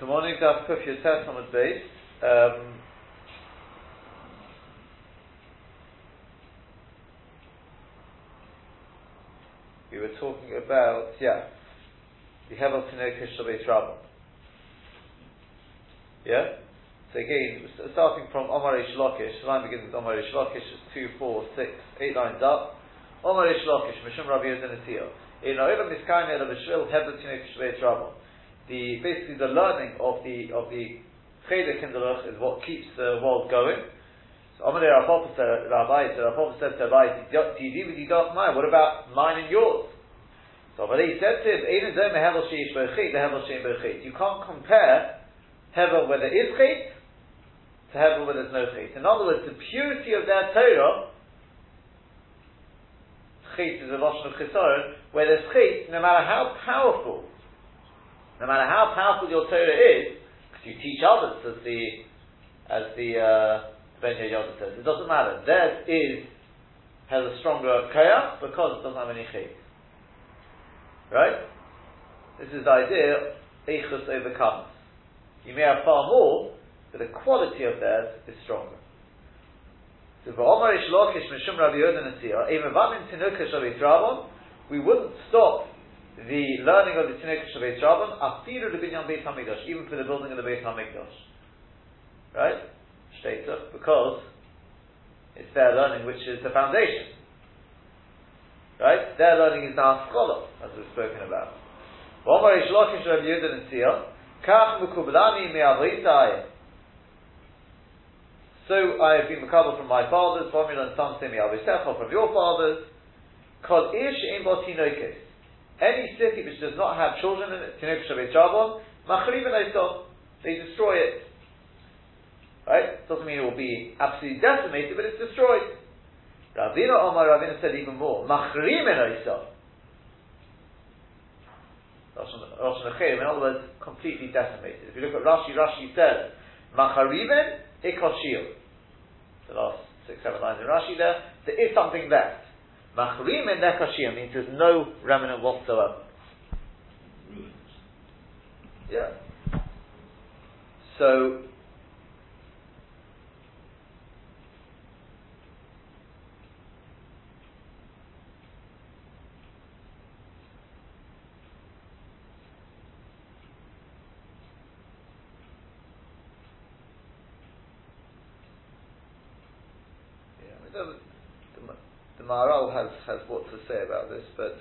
Good morning, Daf Kuf Yotet on the base. Um, we were talking about, yeah, the Hevel Tinokish Shabbat Rabban. Yeah? So again, starting from Omar Reish Lakish, the line begins with Omar Reish Lakish, it's 2, 4, 6, 8 lines up. Omar Reish Lakish, Mishum Rabbi Yodin Atiyah. In Oilam Miskayne El Bishvil Hevel Tinokish Shabbat Rabban the basically the learning of the of the chedek in the ruch is what keeps the world going. So Amalei Rav said, Rabbi, so Rav said to Rabbi, what about mine and yours? So Amalei said to him, You can't compare hevel where there is chet to hevel where there's no chet. In other words, the purity of their Torah chet is a lashon of chisaron, where there's chet, no matter how powerful no matter how powerful your Torah is, because you teach others, as the as the uh, Ben Yoda says, it doesn't matter. Theirs is has a stronger kaya because it doesn't have any chayt. Right? This is the idea. Eichus overcomes. You may have far more, but the quality of theirs is stronger. So we wouldn't stop the learning of the Tinuk Shabbat Rabban, afiru lebinyan Beit Hamikdash, even for the building of the Beit Hamikdash. Right? Shteitach, because it's their learning which is the foundation. Right? Their learning is the Haskalah, as we've spoken about. V'omar Reish Lakish Rabbi Yehuda and kach mukublani me'avritai. So I have been makabel from my fathers, V'omir and some say me'avisecha from your fathers, kol ish. Any city which does not have children in it, Tinuk Shabbat Machrib they destroy it. Right? Doesn't mean it will be absolutely decimated, but it's destroyed. Ravina Omar Ravina said even more. Machrim in in other words, completely decimated. If you look at Rashi, Rashi says, Machariben ikoshil. The last six, seven lines in Rashi there, there is something left. Machrim and nekashir means there's no remnant whatsoever. Yeah. So, the Maharal has, has what to say about this, but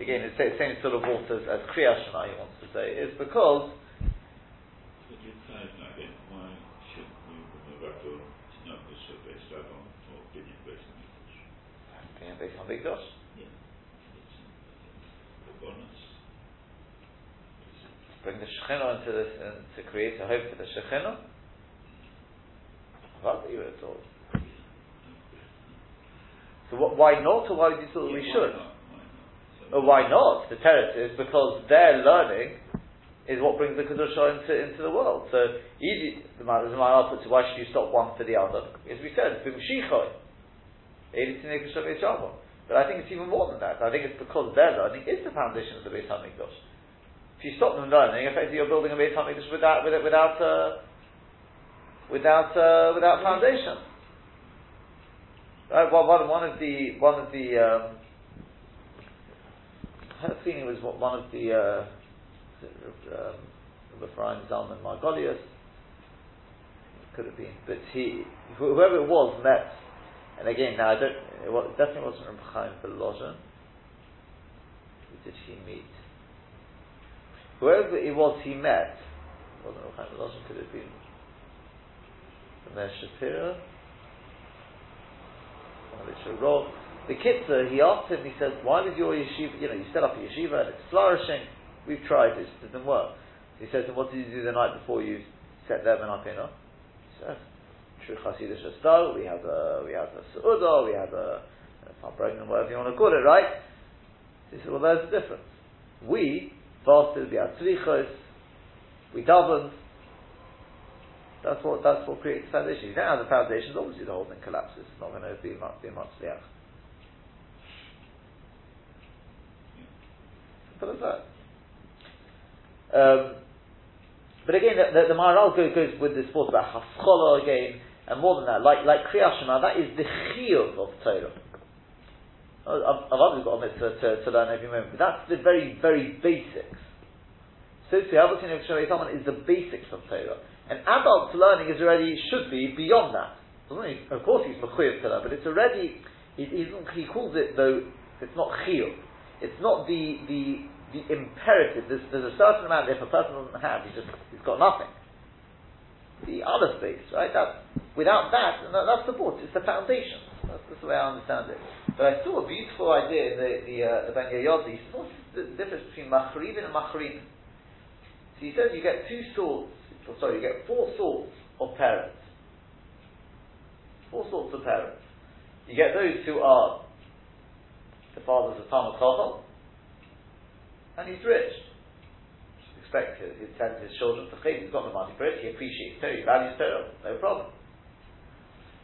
again, it's the same sort of waters as Kriya Shema, he wants to say, is because. Based on Big Dosh? Yeah. It's a Shekhinah into this and to create a hope for the Shekhinah? Hardly you at all. So what, why not, or why do you thought we should? Or why not? The teretz is because their learning is what brings the kedusha into into the world. So easy. The man man to why should you stop one for the other? As we said, b'mshichoy. But I think it's even more than that. I think it's because their learning is the foundation of the Beis Hamikdash. If you stop them learning, effectively you're building a Beit Hamikdash without, without, without, uh, without, uh, without foundation. Right? Well, one, of the, one of the, um, I had a feeling it was one of the, uh, um, Ephraim Zalman Margolius, could have been, but he, whoever it was met, and again, now I don't, it, was, it definitely wasn't from Chaim. Who did he meet? Whoever it was he met, wasn't Chaim Lashon, could have been the Meir Shapira, the Kitzer, he asked him, he says, why did your yeshiva, you know, you set up a yeshiva and it's flourishing, we've tried it didn't work. He says, and what did you do the night before you set them up in? He says, True Chasidish style, we have a, we have a Su'udah, we have a, a pregnant, whatever you want to call it, right? He said, well, there's a difference. We fasted, we had tzrichos, we davened, That's what that's what creates the foundation. You don't have the foundations, obviously the whole thing collapses. It's not going to be much be much liach. Simple as that. Um, but again, the, the, the Maharal goes, goes with this thought about Haskola again, and more than that, like like Kriyat Shema, that is the chiyuv of Torah. I've, obviously got a mitzvah to, to learn every moment, but that's the very, very basics. So someone is the basics of Torah. And adult's learning is already, should be beyond that. Of course he's mechuyev to learn, but it's already, he, he calls it though, it's not chiyuv. It's not the, the the imperative, there's, there's a certain amount if a person doesn't have, he's just he's got nothing. The other space, right? That without that, that's the board, it's the foundation. That's, that's, the way I understand it. But I saw a beautiful idea in the the, uh, the Ben what's the difference between machribin and machrin? So he says you get two sorts, or sorry, you get four sorts of parents. Four sorts of parents. You get those who are the fathers of Chacham, and he's rich. Expect to, he sends his children to Chayim, he's got the money for it, he appreciates Torah, he values Torah, no problem.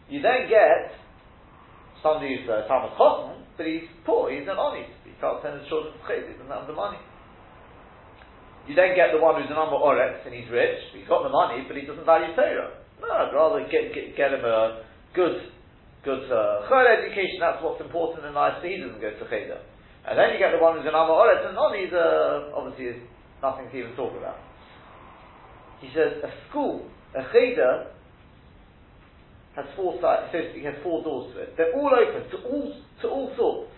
You then get somebody who's a Talmud but he's poor, he's an honest, he can't send his children to Chayim, he doesn't have the money. You then get the one who's an Amma Oretz, and he's rich, he's got the money, but he doesn't value Torah. No, I'd rather get, get, get him a good good uh, education, that's what's important in life, so he doesn't go to Cheder. And then you get the one who's an Amma Oretz, and on he's uh, obviously nothing to even talk about. He says a school, a cheder, has four sides, he has four doors to it. They're all open to all to all sorts.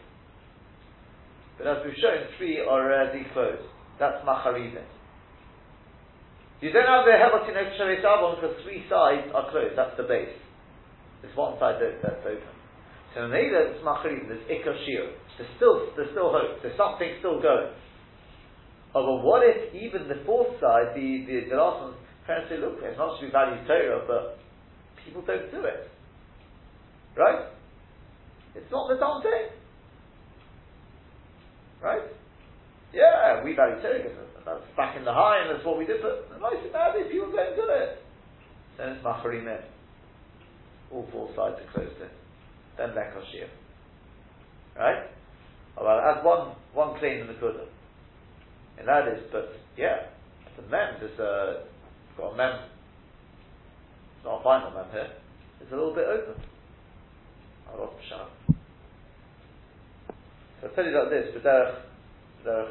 But as we've shown, three are already closed. That's macharizim. You don't have the Hebatinok Shavet because three sides are closed. That's the base. There's one side that's open. So maybe it's macharim, there's ikashir. There's still, there's still hope. There's something still going. Oh, but what if even the fourth side, the, the, the last one, parents say, look, it's not to be valued Torah, but people don't do it. Right? It's not the Dante. Right? Yeah, we value because that's back in the high and that's what we did, but nowadays people don't do it. Then it's macharim All four sides are closed in then Lekoshir. Right? Well, as one one claim in the Kudah. And that is, but yeah, the mem, there's a got a mem. It's not final mem here. It's a little bit open. I lost the shot. So I'll tell you like this, there, there,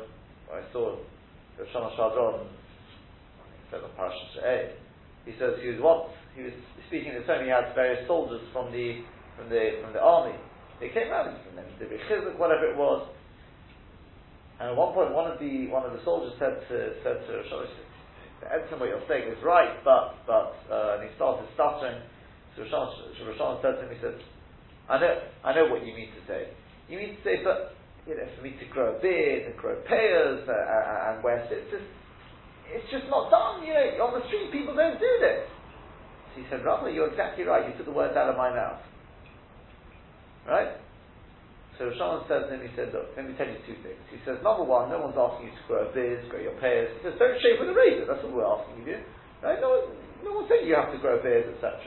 I saw the Shalom Schwadron, said on Parashat A. He says he was once, he was speaking to him, he had various soldiers from the from the from the army. They came out from them, they were whatever it was. And at one point, one of the one of the soldiers said to said to Rosh Hashanah, what you're saying is right, but but uh, and he started stuttering. So Rosh said to him, he said, I know I know what you mean to say. You mean to say, but you know, for me to grow a beard and grow pears uh, and wear tzitzis, it's just not done. You know, on the street people don't do this. So he said, Rabbi, you're exactly right. You took the words out of my mouth. Right? So Shimon says to him, he said, look, let me tell you two things. He says, number one, no one's asking you to grow a beard, grow your pears. He says, don't shave with a razor. That's what we're asking you. Right? No, one, no one's saying you have to grow beards, etc.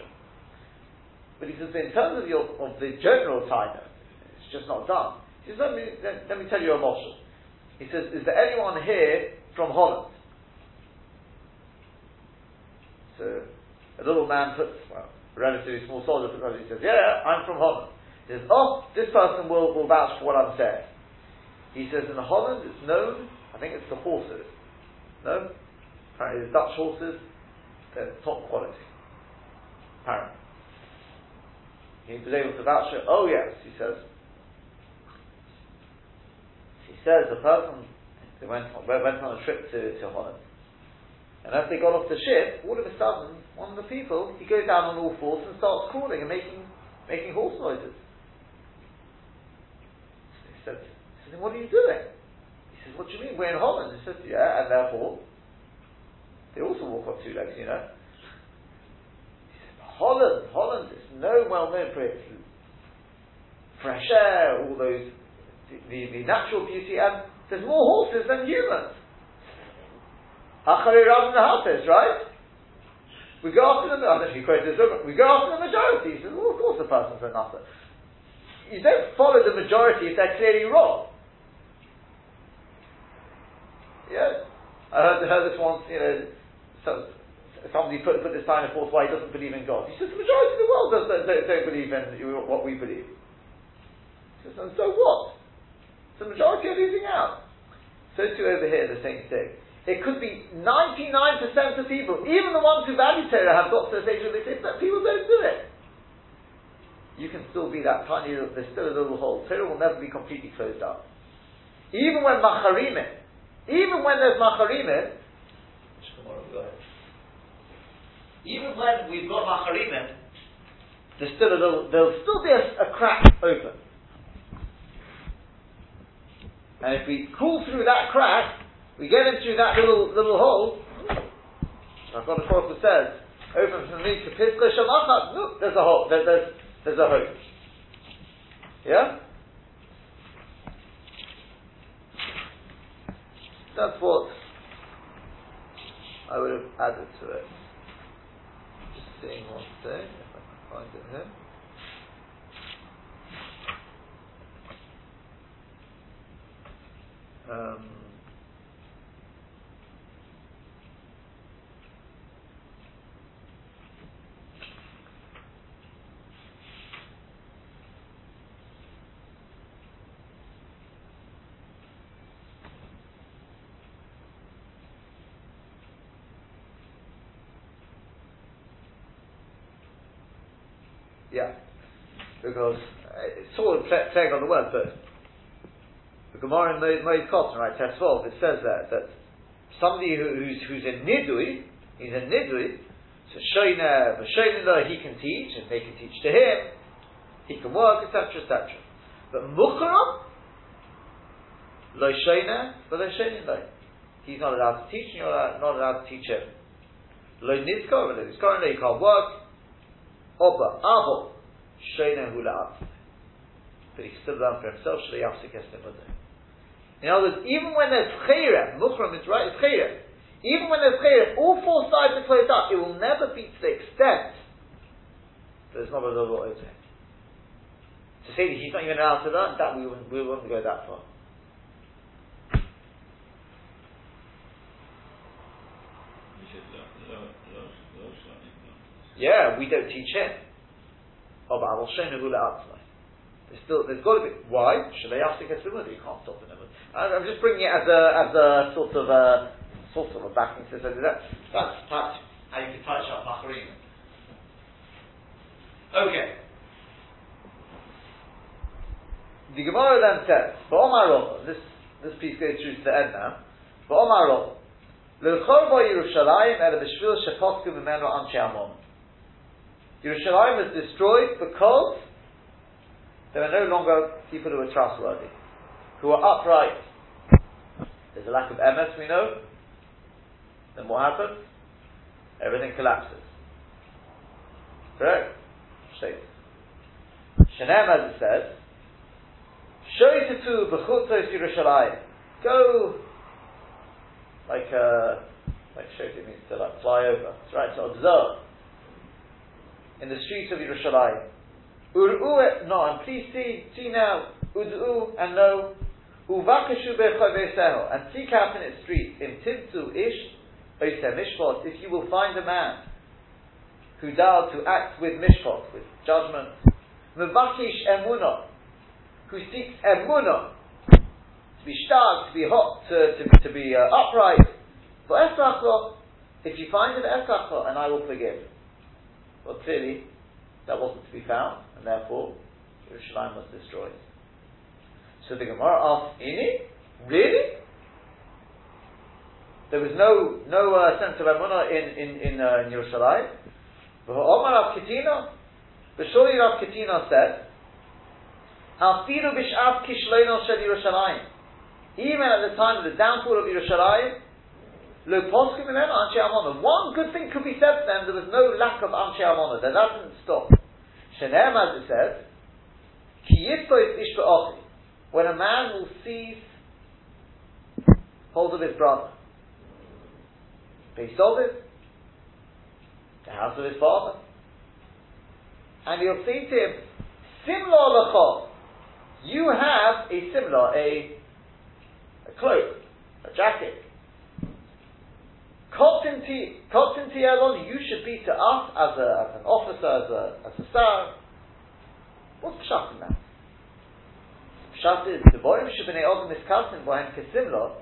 But he says, in terms of your of the general time, it's just not done. He says, let me, let, let me tell you a motion. He says, is there anyone here from Holland? So a little man puts, well, relatively small soldier puts on, he says, yeah, I'm from Holland He says, oh, this person will, will vouch for what I'm saying. He says in Holland it's known, I think it's the horses. No? Apparently the Dutch horses, they're top quality. Apparently. He was able to vouch for oh yes, he says. He says the person they went on, went on a trip to, to Holland. And as they got off the ship, all of a sudden, one of the people, he goes down on all fours and starts crawling and making making horse noises said, he said, what are you doing? He says, what do you mean? We're in Holland. He says, yeah, and therefore, they also walk on two legs, you know. Holland, Holland is no well known for its fresh air, all those, the, the, the natural beauty, and there's more horses than humans. Achari Rav Nahatis, right? We go after the, I you quoted this, we go after the majority. He says, well, of course the person's a nutter. You don't follow the majority if they're clearly wrong. Yeah? I heard, heard this once, you know, so, somebody put, put this sign forth why he doesn't believe in God. He says the majority of the world does, don't, don't believe in what we believe. He says, and so what? The majority are losing out. So too over here, the same thing. It could be 99% of people, even the ones who value Torah, have got to a stage where they say, but people don't do it. You can still be that tiny, there's still a little hole. Torah will never be completely closed up. Even when macharimim, even when there's macharimim, even when we've got macharimim, there's still a little, there'll still be a, a crack open. And if we crawl through that crack, we get into that little little hole. I've got a quote that says, "Open from me to Pischa Shamachat." Look, there's a hole. There, there's there's a hole. Yeah. That's what I would have added to it. Seeing one thing, if I can find it here. Um, Yeah, because eh, it's sort of playing on the word, but the Gemara in Moed Kotton, right, test 12, it says that, that somebody who, who's, who's a Nidui, he's a Nidui, so Shoina, V'Shoina, he can teach, and they can teach to him, he can work, etc., etc. But Mukhram, Lo Shoina, but Lo Shoina, He's not allowed to teach, and you're not allowed to teach him. Lo Nizko, Lo he can't work, Oba, Avo, Shena Hula But he stood down for himself, Shlayafsik Estemudeh. In other words, even when there's Chayra, Mukhram is right, it's Chayra. Even when there's Chayra, all four sides are closed up, it will never be to the extent that it's not a little over To say that he's not even allowed to learn, that we wouldn't, we wouldn't go that far. Yeah, we don't teach him. Oh, but I will show you There's still, there's got to be. Why? Should they ask to get similar? You can't stop the number. I'm just bringing it as a, as a sort of a, sort of a backing system. That, that's perhaps how you can touch up Macharim. Okay. The Gemara then says, "Ba'omar This this piece goes through to the end now. Ba'omar Rov, L'chor bo Yerushalayim el b'shvil shepotku v'menu anshe Amon." Yerushalayim was destroyed because there were no longer people who were trustworthy, who were upright. There's a lack of emes, we know. Then what happens? Everything collapses. Correct? State. Shenem, as it says, Shoytetu b'chutzos Yerushalayim. Go like uh, like shoyte means to like fly over. It's right to observe in the streets of Yerushalayim. Ur'u no, and please see, see now, ud'u and know, uvakashu bechaveseho, and seek out in its streets, in timtu ish, oise mishpot, if you will find a man who died to act with mishpot, with judgment, mevakish emunah, who seeks emunah, to be stark, to be hot, to, to, to be uh, upright, for esrachlo, if you find an esrachlo, and I will forgive. Well, clearly, that wasn't to be found, and therefore, Yerushalayim was destroyed. So the Gemara asked, Ini? Really? There was no no uh, sense of Emunah in, in, in, uh, in Yerushalayim. But Omar Rav Kitina, but surely Rav Kitina said, Alfiru b'sh'av kishleino shel Yerushalayim. Even at the time of the downfall of Yerushalayim, one good thing could be said to them, there was no lack of Anshe Amona. That doesn't stop. Shenem, as it says, Ki yifois ish when a man will seize hold of his brother. Beisovit, the house of his father. And he'll say to him, Simla lecho, you have a similar, a, a cloak, a jacket. Kotinti elon, you should be to us as, a, as an officer, as a, as a star. What's shot in that? Pshat is, the borim shibnei odom miskasim bohem kesimla,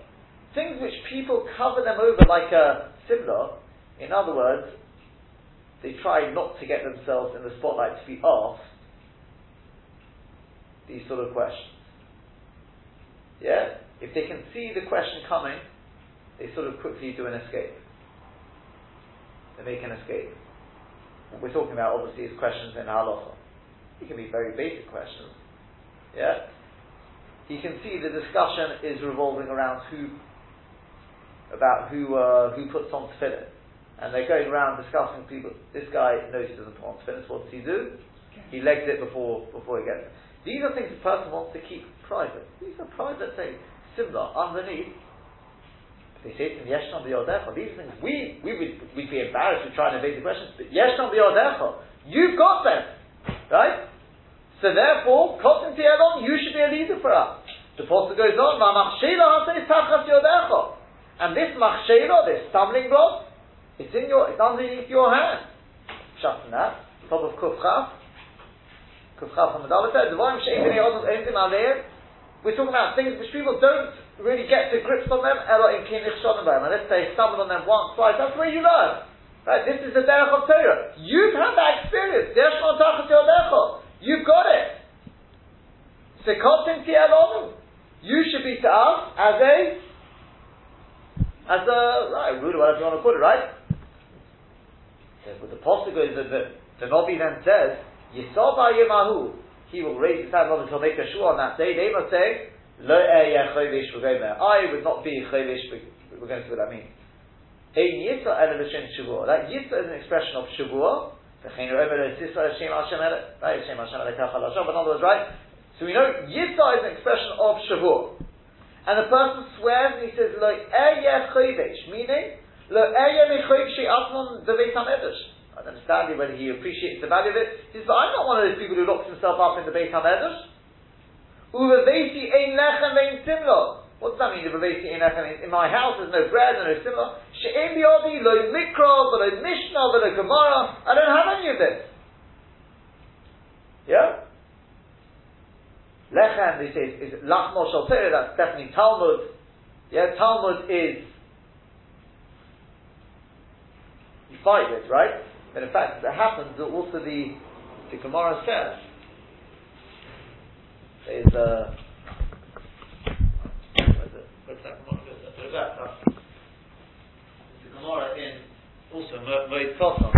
things which people cover them over like a simla, in other words, they try not to get themselves in the spotlight to be asked these sort of questions. Yeah? If they can see the question coming, they sort of quickly do an escape. They make an escape. What we're talking about obviously is questions in halacha. It can be very basic questions. Yeah? you can see the discussion is revolving around who, about who uh, who puts on tefillin, and they're going around discussing people. This guy knows he doesn't put on tefillin. What does he do? He legs it before before he gets it. These are things a person wants to keep private. These are private things, similar underneath. They say to Yeshon b'yodecha. These things we we would we'd be embarrassed to try and evade the questions. But Yeshon b'yodecha, you've got them, right? So therefore, Kotin Tielon, you should be a leader for us. The Apostle goes on, And this machshela, this stumbling block, it's in your, it's underneath your hand. Shut that. Top of Kufchaf. Kufchaf from the said, we're talking about things which people don't really get to grips on them, and let's say stumble on them once, twice, that's where you learn. Right? This is the derech of Torah. You've had that experience. You've got it. You should be to us as a, as a, right, ruler, whatever you want to put it, right? But the apostle goes, the, the, the then says, Yisoba Yemahu, he will raise his hand up until make a shua on that day. They must say, Lo I would not be chovish, we're going to see what that means. Ein yisa ele l'shem shavua. That yisa is an expression of shavua, but in other words, right? So we know Yisa is an expression of Shavur. And the person swears and he says, Lo meaning, Lo asmon I don't understand whether he appreciates the value of it. He says, but I'm not one of those people who locks himself up in the Beit HaMedrash. Uvevesi ein lechem vein simlo. What does that mean? In my house there's no bread and no similar. She'im biodi lo mikro, lo mishnah, lo gemara. I don't have any of this. Yeah? Lechem, they say, is lachmo shal that's definitely Talmud. Yeah, Talmud is you fight with, right? But in fact, it happens that also the the Gemara says is uh, What's that Gemara? There's that. That's the Gemara in also Moed Kotton.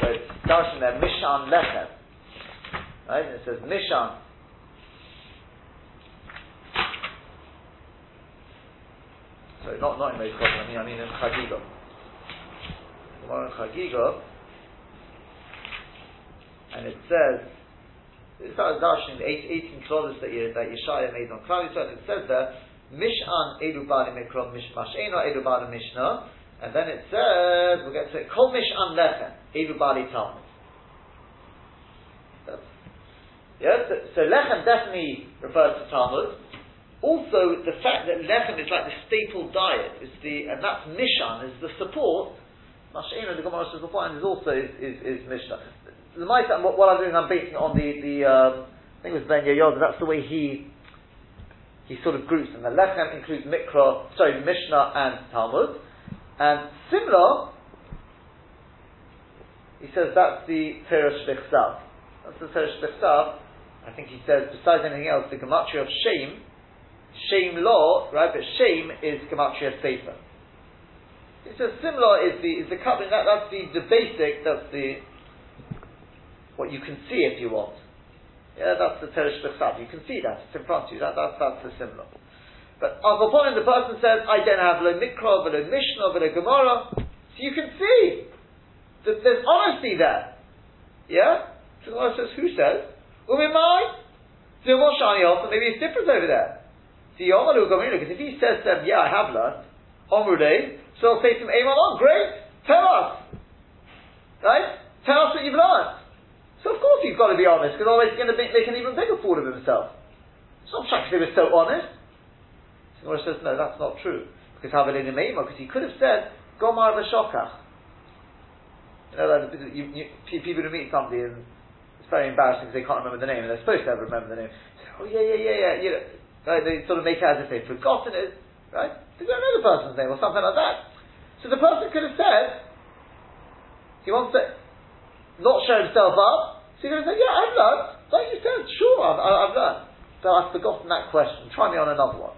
So it's darshan there Mishan Lechem. Right? And it says Mishan. So not not in Moed Kotton. I mean I mean in Chagiga. Gemara in Chagiga. And it says. It's not darshan the 18 clauses that, that Yeshaya made on Klal Yisrael. It says there Mishan Edu Bali Mikra Mishmash Eno Bali Mishnah. And then it says, we'll get to it, Kol Mishan Lechem Edu Bali Talmud. Yeah, so, so Lechem definitely refers to Talmud. Also, the fact that Lechem is like the staple diet, is the, and that's Mishan, is the support. Mash'ena, the Gemara says before, and is also is, is, is Mishnah. The Maisa, what, what I'm doing, I'm basing on the, the um, I think it was Ben Yoda, that's the way he he sort of groups them. The Lechem includes Mikra, sorry, Mishnah and Talmud. And similar, he says that's the Teresh Bechsav. That's the Teresh. I think he says, besides anything else, the Gematria of shame, shame law, right, but shame is Gematria Sefer. He says similar is the, is the coupling, that, that's the, the basic, that's the, what you can see if you want. Yeah, that's the Teresh Bechsav. You can see that. It's in front of you. That, that, that's the similar. But upon point, the person says, I don't have lo mikra, lo mishnah, lo gemara. So you can see that there's honesty there. Yeah? So the says, who says? Umimai? So shiny off, maybe it's different over there. See, Yomalu Gamina, because if he says to them, yeah, I have learned, Omrude, so I'll say to him, Amen, oh, great, tell us. Right? Tell us what you've learned. So of course you've got to be honest, because otherwise you're going to make, an even bigger fool of himself. It's not because they were so honest. So Gemara says, no, that's not true. Because because he could have said, Gomar v'shokach. You know, you, you, people who meet somebody and it's very embarrassing because they can't remember the name and they're supposed to have remember the name. Oh yeah, yeah, yeah, yeah, you know, right? they sort of make it as if they've forgotten it, right? They don't know the person's name or something like that. So the person could have said, he wants to not show himself up, so going to yeah, I've learned. Like you said, sure, I've, I've learned. But I've forgotten that question. Try me on another one.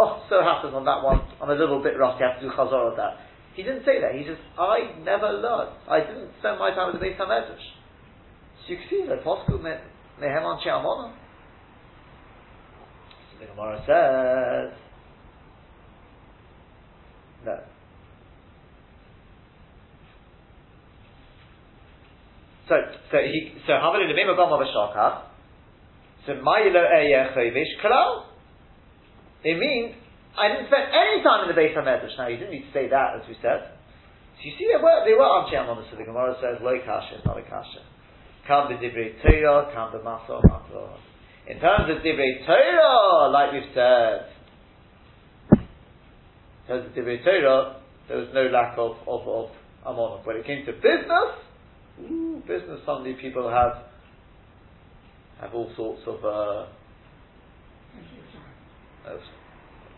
Oh, so happens on that one, I'm a little bit rusty, I have to do chazor of that. He didn't say that. He says, I never learned. I didn't spend my time with the Beis HaMedrash. So you can see that Posku mehem on She'amona. So the Gemara says, no. So, so he, so Hamad in the Mimah Gom of a So Mayilo Eyeh Chovish Kalal. It means I didn't spend any time in the base Beis Hamedrash. Now you didn't need to say that, as we said. So you see, they were they were on the So the Gemara says Lo Kasha, not a Kasha. Kam b'divrei Torah, kam b'maso maso. In terms of divrei Torah, like we've said, in terms of divrei Torah, there was no lack of of of amon. When it came to business, business suddenly people have have all sorts of. Uh,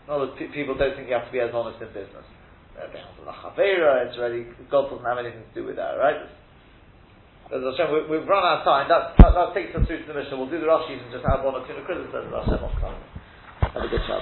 in words, people don't think you have to be as honest in business. It's really, God doesn't have anything to do with that, right? As Hashem, we, have run out of time. That, that, that, takes us through to the mission. We'll do the Rashi and just have one or two criticisms. Hashem will come. Have a good job.